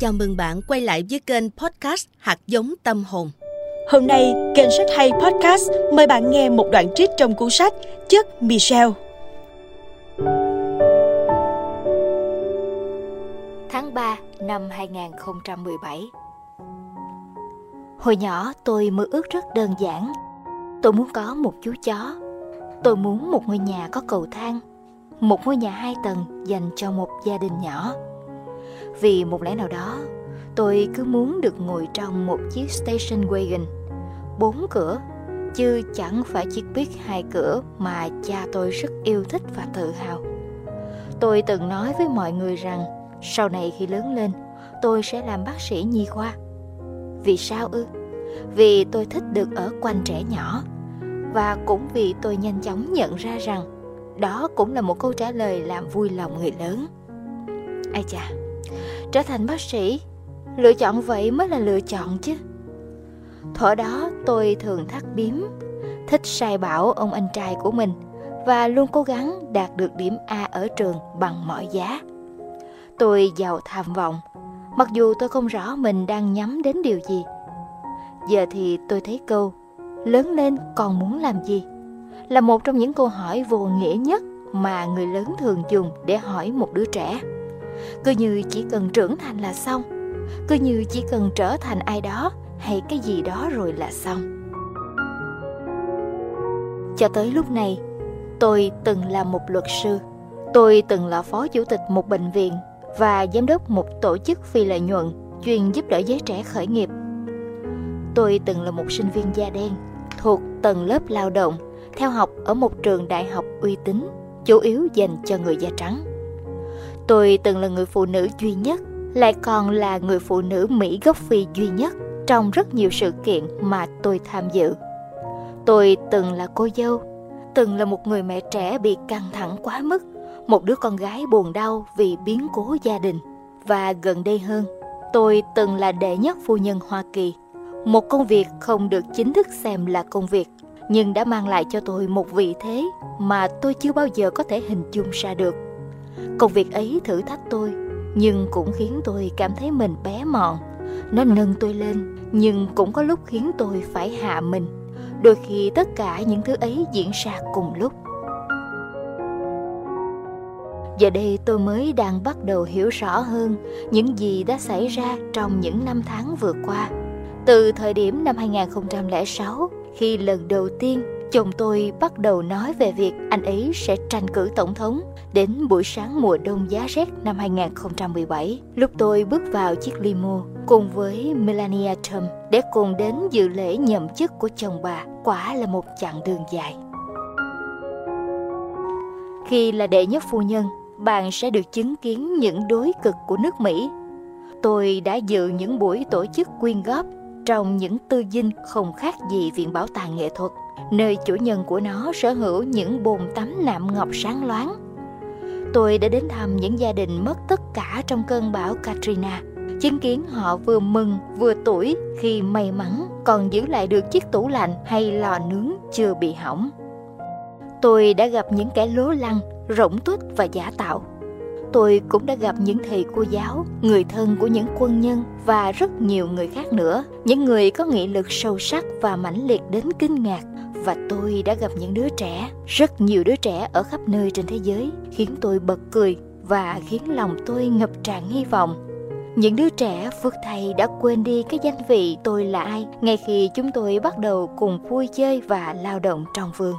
Chào mừng bạn quay lại với kênh podcast Hạt giống tâm hồn. Hôm nay, kênh sách hay podcast mời bạn nghe một đoạn trích trong cuốn sách Chất Michelle. Tháng 3 năm 2017 Hồi nhỏ tôi mơ ước rất đơn giản. Tôi muốn có một chú chó. Tôi muốn một ngôi nhà có cầu thang. Một ngôi nhà hai tầng dành cho một gia đình nhỏ vì một lẽ nào đó, tôi cứ muốn được ngồi trong một chiếc station wagon, bốn cửa, chứ chẳng phải chiếc biết hai cửa mà cha tôi rất yêu thích và tự hào. Tôi từng nói với mọi người rằng sau này khi lớn lên, tôi sẽ làm bác sĩ nhi khoa. Vì sao ư? Vì tôi thích được ở quanh trẻ nhỏ và cũng vì tôi nhanh chóng nhận ra rằng đó cũng là một câu trả lời làm vui lòng người lớn. Ai chà, trở thành bác sĩ. Lựa chọn vậy mới là lựa chọn chứ. Thuở đó, tôi thường thắt biếm, thích sai bảo ông anh trai của mình và luôn cố gắng đạt được điểm a ở trường bằng mọi giá. Tôi giàu tham vọng, mặc dù tôi không rõ mình đang nhắm đến điều gì. Giờ thì tôi thấy câu, lớn lên còn muốn làm gì? là một trong những câu hỏi vô nghĩa nhất mà người lớn thường dùng để hỏi một đứa trẻ cứ như chỉ cần trưởng thành là xong. Cứ như chỉ cần trở thành ai đó hay cái gì đó rồi là xong. Cho tới lúc này, tôi từng là một luật sư, tôi từng là phó chủ tịch một bệnh viện và giám đốc một tổ chức phi lợi nhuận chuyên giúp đỡ giới trẻ khởi nghiệp. Tôi từng là một sinh viên da đen, thuộc tầng lớp lao động, theo học ở một trường đại học uy tín, chủ yếu dành cho người da trắng. Tôi từng là người phụ nữ duy nhất, lại còn là người phụ nữ Mỹ gốc Phi duy nhất trong rất nhiều sự kiện mà tôi tham dự. Tôi từng là cô dâu, từng là một người mẹ trẻ bị căng thẳng quá mức, một đứa con gái buồn đau vì biến cố gia đình. Và gần đây hơn, tôi từng là đệ nhất phu nhân Hoa Kỳ, một công việc không được chính thức xem là công việc, nhưng đã mang lại cho tôi một vị thế mà tôi chưa bao giờ có thể hình dung ra được. Công việc ấy thử thách tôi, nhưng cũng khiến tôi cảm thấy mình bé mọn. Nó nâng tôi lên, nhưng cũng có lúc khiến tôi phải hạ mình. Đôi khi tất cả những thứ ấy diễn ra cùng lúc. Giờ đây tôi mới đang bắt đầu hiểu rõ hơn những gì đã xảy ra trong những năm tháng vừa qua. Từ thời điểm năm 2006, khi lần đầu tiên chồng tôi bắt đầu nói về việc anh ấy sẽ tranh cử tổng thống đến buổi sáng mùa đông giá rét năm 2017, lúc tôi bước vào chiếc limo cùng với Melania Trump để cùng đến dự lễ nhậm chức của chồng bà, quả là một chặng đường dài. Khi là đệ nhất phu nhân, bạn sẽ được chứng kiến những đối cực của nước Mỹ. Tôi đã dự những buổi tổ chức quyên góp trong những tư dinh không khác gì viện bảo tàng nghệ thuật, nơi chủ nhân của nó sở hữu những bồn tắm nạm ngọc sáng loáng tôi đã đến thăm những gia đình mất tất cả trong cơn bão Katrina. Chứng kiến họ vừa mừng vừa tuổi khi may mắn còn giữ lại được chiếc tủ lạnh hay lò nướng chưa bị hỏng. Tôi đã gặp những kẻ lố lăng, rỗng tuếch và giả tạo. Tôi cũng đã gặp những thầy cô giáo, người thân của những quân nhân và rất nhiều người khác nữa, những người có nghị lực sâu sắc và mãnh liệt đến kinh ngạc và tôi đã gặp những đứa trẻ, rất nhiều đứa trẻ ở khắp nơi trên thế giới, khiến tôi bật cười và khiến lòng tôi ngập tràn hy vọng. Những đứa trẻ phước thầy đã quên đi cái danh vị tôi là ai ngay khi chúng tôi bắt đầu cùng vui chơi và lao động trong vườn.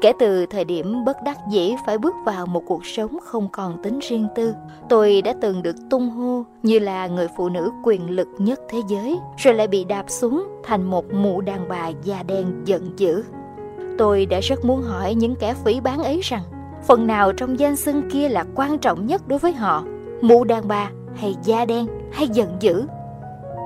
Kể từ thời điểm bất đắc dĩ phải bước vào một cuộc sống không còn tính riêng tư, tôi đã từng được tung hô như là người phụ nữ quyền lực nhất thế giới, rồi lại bị đạp xuống thành một mụ đàn bà da đen giận dữ. Tôi đã rất muốn hỏi những kẻ phỉ bán ấy rằng, phần nào trong danh xưng kia là quan trọng nhất đối với họ, mụ đàn bà hay da đen hay giận dữ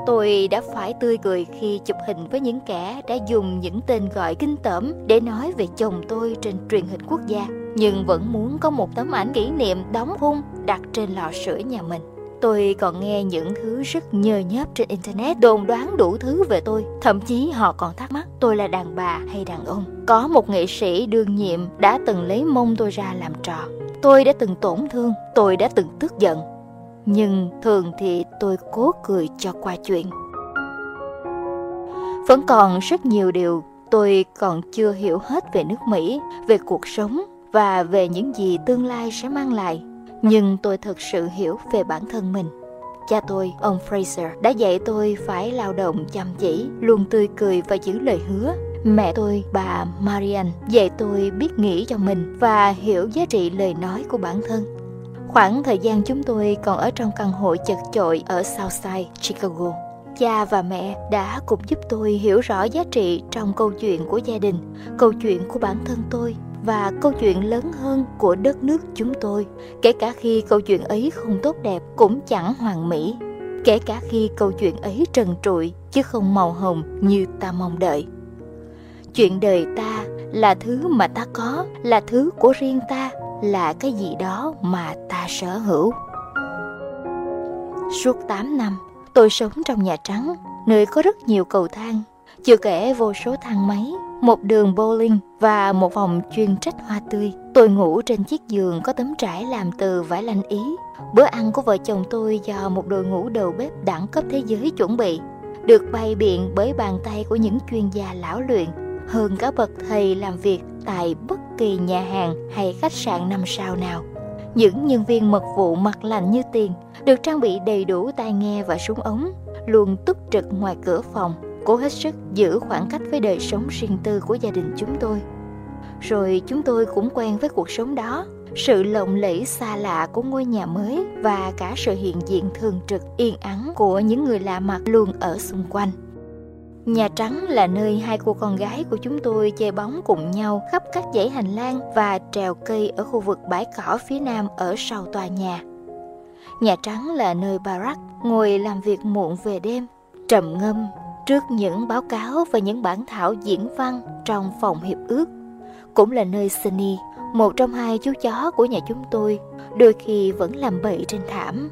Tôi đã phải tươi cười khi chụp hình với những kẻ đã dùng những tên gọi kinh tởm để nói về chồng tôi trên truyền hình quốc gia, nhưng vẫn muốn có một tấm ảnh kỷ niệm đóng khung đặt trên lò sưởi nhà mình. Tôi còn nghe những thứ rất nhơ nhớp trên Internet đồn đoán đủ thứ về tôi. Thậm chí họ còn thắc mắc tôi là đàn bà hay đàn ông. Có một nghệ sĩ đương nhiệm đã từng lấy mông tôi ra làm trò. Tôi đã từng tổn thương, tôi đã từng tức giận nhưng thường thì tôi cố cười cho qua chuyện. Vẫn còn rất nhiều điều tôi còn chưa hiểu hết về nước Mỹ, về cuộc sống và về những gì tương lai sẽ mang lại. Nhưng tôi thực sự hiểu về bản thân mình. Cha tôi, ông Fraser, đã dạy tôi phải lao động chăm chỉ, luôn tươi cười và giữ lời hứa. Mẹ tôi, bà Marian, dạy tôi biết nghĩ cho mình và hiểu giá trị lời nói của bản thân. Khoảng thời gian chúng tôi còn ở trong căn hộ chật chội ở Southside, Chicago. Cha và mẹ đã cùng giúp tôi hiểu rõ giá trị trong câu chuyện của gia đình, câu chuyện của bản thân tôi và câu chuyện lớn hơn của đất nước chúng tôi, kể cả khi câu chuyện ấy không tốt đẹp cũng chẳng hoàn mỹ, kể cả khi câu chuyện ấy trần trụi chứ không màu hồng như ta mong đợi. Chuyện đời ta là thứ mà ta có, là thứ của riêng ta, là cái gì đó mà ta sở hữu. Suốt 8 năm, tôi sống trong Nhà Trắng, nơi có rất nhiều cầu thang, chưa kể vô số thang máy, một đường bowling và một phòng chuyên trách hoa tươi. Tôi ngủ trên chiếc giường có tấm trải làm từ vải lanh ý. Bữa ăn của vợ chồng tôi do một đội ngũ đầu bếp đẳng cấp thế giới chuẩn bị, được bày biện bởi bàn tay của những chuyên gia lão luyện hơn cả bậc thầy làm việc tại bất kỳ nhà hàng hay khách sạn năm sao nào. Những nhân viên mật vụ mặt lạnh như tiền được trang bị đầy đủ tai nghe và súng ống, luôn túc trực ngoài cửa phòng, cố hết sức giữ khoảng cách với đời sống riêng tư của gia đình chúng tôi. Rồi chúng tôi cũng quen với cuộc sống đó, sự lộng lẫy xa lạ của ngôi nhà mới và cả sự hiện diện thường trực yên ắng của những người lạ mặt luôn ở xung quanh. Nhà Trắng là nơi hai cô con gái của chúng tôi chơi bóng cùng nhau khắp các dãy hành lang và trèo cây ở khu vực bãi cỏ phía nam ở sau tòa nhà. Nhà Trắng là nơi Barack ngồi làm việc muộn về đêm, trầm ngâm trước những báo cáo và những bản thảo diễn văn trong phòng hiệp ước. Cũng là nơi Sunny, một trong hai chú chó của nhà chúng tôi, đôi khi vẫn làm bậy trên thảm.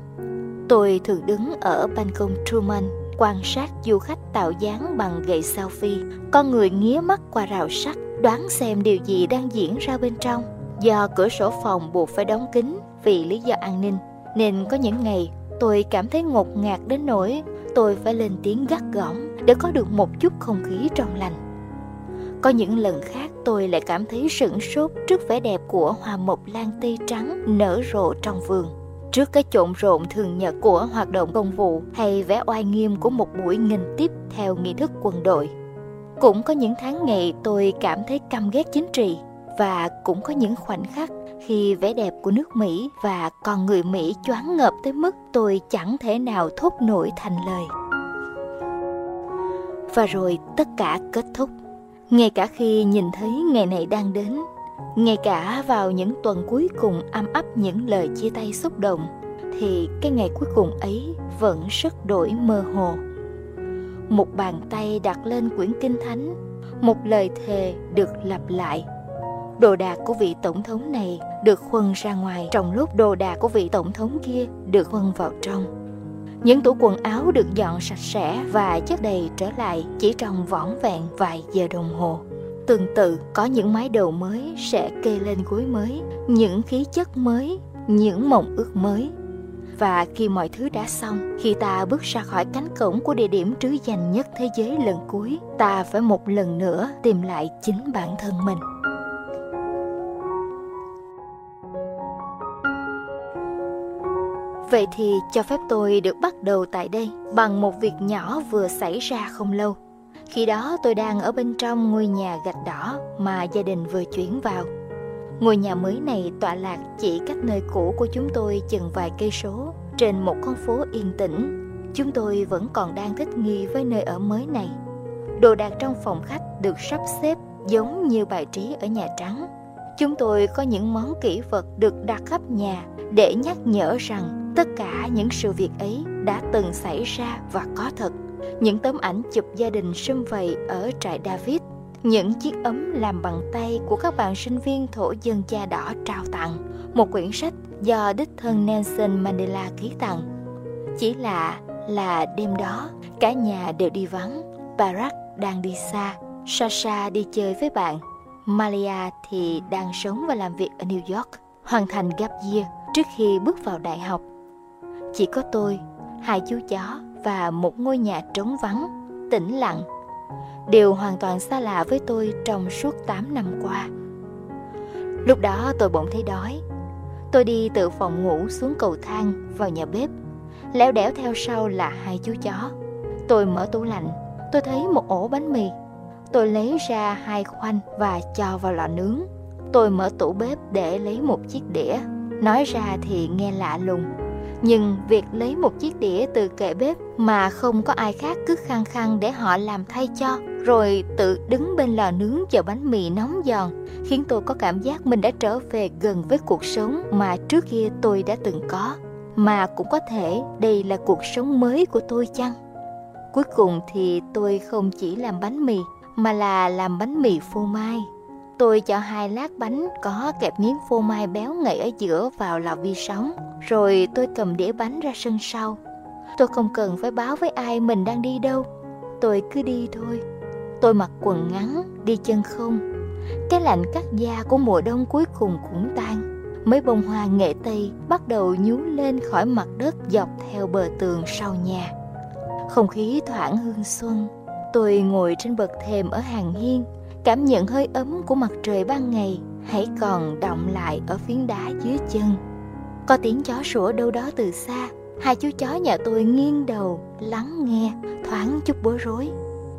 Tôi thường đứng ở ban công Truman quan sát du khách tạo dáng bằng gậy selfie, con người nghía mắt qua rào sắt, đoán xem điều gì đang diễn ra bên trong. Do cửa sổ phòng buộc phải đóng kín vì lý do an ninh, nên có những ngày tôi cảm thấy ngột ngạt đến nỗi tôi phải lên tiếng gắt gỏng để có được một chút không khí trong lành. Có những lần khác tôi lại cảm thấy sửng sốt trước vẻ đẹp của hoa mộc lan tây trắng nở rộ trong vườn trước cái trộn rộn thường nhật của hoạt động công vụ hay vẻ oai nghiêm của một buổi nghìn tiếp theo nghi thức quân đội. Cũng có những tháng ngày tôi cảm thấy căm ghét chính trị và cũng có những khoảnh khắc khi vẻ đẹp của nước Mỹ và con người Mỹ choáng ngợp tới mức tôi chẳng thể nào thốt nổi thành lời. Và rồi tất cả kết thúc. Ngay cả khi nhìn thấy ngày này đang đến, ngay cả vào những tuần cuối cùng âm ấp những lời chia tay xúc động, thì cái ngày cuối cùng ấy vẫn rất đổi mơ hồ. Một bàn tay đặt lên quyển kinh thánh, một lời thề được lặp lại. Đồ đạc của vị tổng thống này được khuân ra ngoài, trong lúc đồ đạc của vị tổng thống kia được khuân vào trong. Những tủ quần áo được dọn sạch sẽ và chất đầy trở lại chỉ trong vỏn vẹn vài giờ đồng hồ. Tương tự, có những mái đầu mới sẽ kê lên gối mới, những khí chất mới, những mộng ước mới. Và khi mọi thứ đã xong, khi ta bước ra khỏi cánh cổng của địa điểm trứ danh nhất thế giới lần cuối, ta phải một lần nữa tìm lại chính bản thân mình. Vậy thì cho phép tôi được bắt đầu tại đây bằng một việc nhỏ vừa xảy ra không lâu. Khi đó tôi đang ở bên trong ngôi nhà gạch đỏ mà gia đình vừa chuyển vào. Ngôi nhà mới này tọa lạc chỉ cách nơi cũ của chúng tôi chừng vài cây số, trên một con phố yên tĩnh. Chúng tôi vẫn còn đang thích nghi với nơi ở mới này. Đồ đạc trong phòng khách được sắp xếp giống như bài trí ở Nhà Trắng. Chúng tôi có những món kỷ vật được đặt khắp nhà để nhắc nhở rằng tất cả những sự việc ấy đã từng xảy ra và có thật những tấm ảnh chụp gia đình sum vầy ở trại David, những chiếc ấm làm bằng tay của các bạn sinh viên thổ dân da đỏ trao tặng, một quyển sách do đích thân Nelson Mandela ký tặng. Chỉ là là đêm đó cả nhà đều đi vắng, Barack đang đi xa, Sasha đi chơi với bạn, Malia thì đang sống và làm việc ở New York, hoàn thành gap year trước khi bước vào đại học. Chỉ có tôi, hai chú chó và một ngôi nhà trống vắng, tĩnh lặng. Điều hoàn toàn xa lạ với tôi trong suốt 8 năm qua. Lúc đó tôi bỗng thấy đói. Tôi đi từ phòng ngủ xuống cầu thang vào nhà bếp. Léo đẻo theo sau là hai chú chó. Tôi mở tủ lạnh, tôi thấy một ổ bánh mì. Tôi lấy ra hai khoanh và cho vào lò nướng. Tôi mở tủ bếp để lấy một chiếc đĩa. Nói ra thì nghe lạ lùng, nhưng việc lấy một chiếc đĩa từ kệ bếp mà không có ai khác cứ khăng khăng để họ làm thay cho, rồi tự đứng bên lò nướng chờ bánh mì nóng giòn, khiến tôi có cảm giác mình đã trở về gần với cuộc sống mà trước kia tôi đã từng có. Mà cũng có thể đây là cuộc sống mới của tôi chăng? Cuối cùng thì tôi không chỉ làm bánh mì, mà là làm bánh mì phô mai. Tôi cho hai lát bánh có kẹp miếng phô mai béo ngậy ở giữa vào lò vi sóng, rồi tôi cầm đĩa bánh ra sân sau. Tôi không cần phải báo với ai mình đang đi đâu, tôi cứ đi thôi. Tôi mặc quần ngắn, đi chân không. Cái lạnh cắt da của mùa đông cuối cùng cũng tan. Mấy bông hoa nghệ tây bắt đầu nhú lên khỏi mặt đất dọc theo bờ tường sau nhà. Không khí thoảng hương xuân. Tôi ngồi trên bậc thềm ở hàng hiên, cảm nhận hơi ấm của mặt trời ban ngày hãy còn động lại ở phiến đá dưới chân. Có tiếng chó sủa đâu đó từ xa, hai chú chó nhà tôi nghiêng đầu, lắng nghe, thoáng chút bối rối.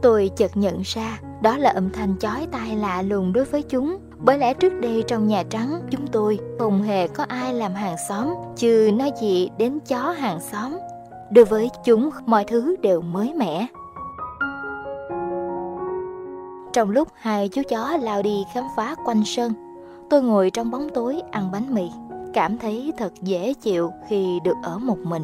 Tôi chợt nhận ra đó là âm thanh chói tai lạ lùng đối với chúng. Bởi lẽ trước đây trong Nhà Trắng chúng tôi không hề có ai làm hàng xóm, chứ nói gì đến chó hàng xóm. Đối với chúng mọi thứ đều mới mẻ. Trong lúc hai chú chó lao đi khám phá quanh sân, tôi ngồi trong bóng tối ăn bánh mì, cảm thấy thật dễ chịu khi được ở một mình.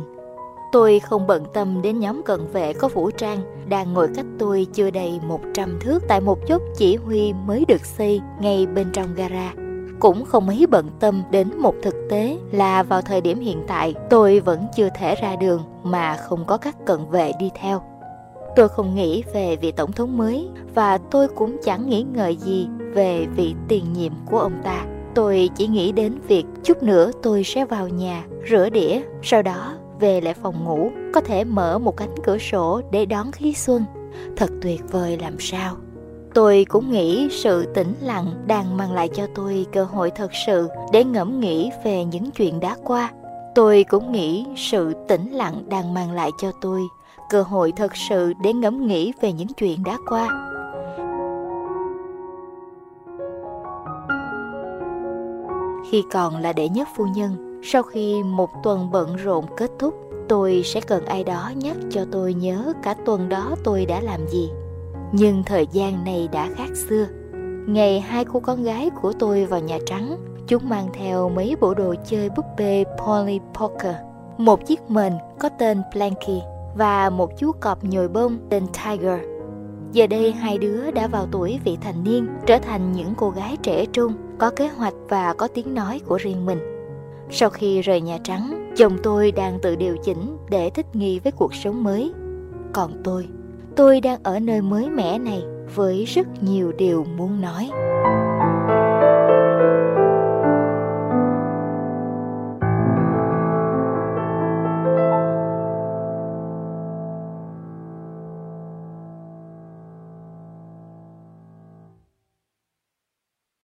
Tôi không bận tâm đến nhóm cận vệ có vũ trang đang ngồi cách tôi chưa đầy 100 thước tại một chốt chỉ huy mới được xây ngay bên trong gara. Cũng không mấy bận tâm đến một thực tế là vào thời điểm hiện tại tôi vẫn chưa thể ra đường mà không có các cận vệ đi theo. Tôi không nghĩ về vị tổng thống mới và tôi cũng chẳng nghĩ ngợi gì về vị tiền nhiệm của ông ta. Tôi chỉ nghĩ đến việc chút nữa tôi sẽ vào nhà, rửa đĩa, sau đó về lại phòng ngủ, có thể mở một cánh cửa sổ để đón khí xuân. Thật tuyệt vời làm sao. Tôi cũng nghĩ sự tĩnh lặng đang mang lại cho tôi cơ hội thật sự để ngẫm nghĩ về những chuyện đã qua. Tôi cũng nghĩ sự tĩnh lặng đang mang lại cho tôi cơ hội thật sự để ngẫm nghĩ về những chuyện đã qua. Khi còn là đệ nhất phu nhân, sau khi một tuần bận rộn kết thúc tôi sẽ cần ai đó nhắc cho tôi nhớ cả tuần đó tôi đã làm gì. Nhưng thời gian này đã khác xưa. Ngày hai cô con gái của tôi vào nhà trắng chúng mang theo mấy bộ đồ chơi búp bê Polly Poker một chiếc mền có tên Blanky và một chú cọp nhồi bông tên Tiger giờ đây hai đứa đã vào tuổi vị thành niên trở thành những cô gái trẻ trung có kế hoạch và có tiếng nói của riêng mình sau khi rời Nhà Trắng, chồng tôi đang tự điều chỉnh để thích nghi với cuộc sống mới. Còn tôi, tôi đang ở nơi mới mẻ này với rất nhiều điều muốn nói.